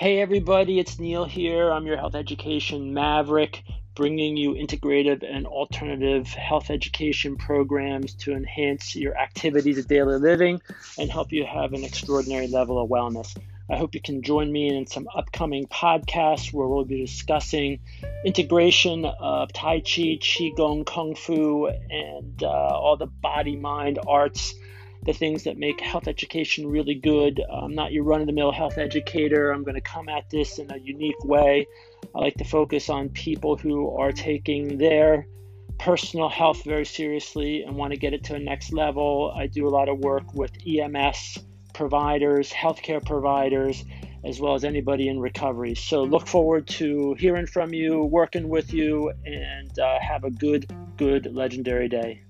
Hey, everybody, it's Neil here. I'm your health education maverick, bringing you integrative and alternative health education programs to enhance your activities of daily living and help you have an extraordinary level of wellness. I hope you can join me in some upcoming podcasts where we'll be discussing integration of Tai Chi, Qigong, Kung Fu, and uh, all the body mind arts the things that make health education really good. I'm not your run of the mill health educator. I'm going to come at this in a unique way. I like to focus on people who are taking their personal health very seriously and want to get it to a next level. I do a lot of work with EMS providers, healthcare providers, as well as anybody in recovery. So look forward to hearing from you, working with you, and uh, have a good, good, legendary day.